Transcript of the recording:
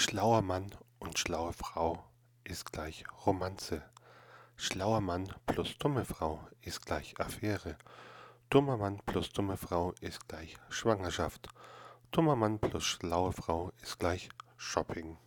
Schlauer Mann und schlaue Frau ist gleich Romanze. Schlauer Mann plus dumme Frau ist gleich Affäre. Dummer Mann plus dumme Frau ist gleich Schwangerschaft. Dummer Mann plus schlaue Frau ist gleich Shopping.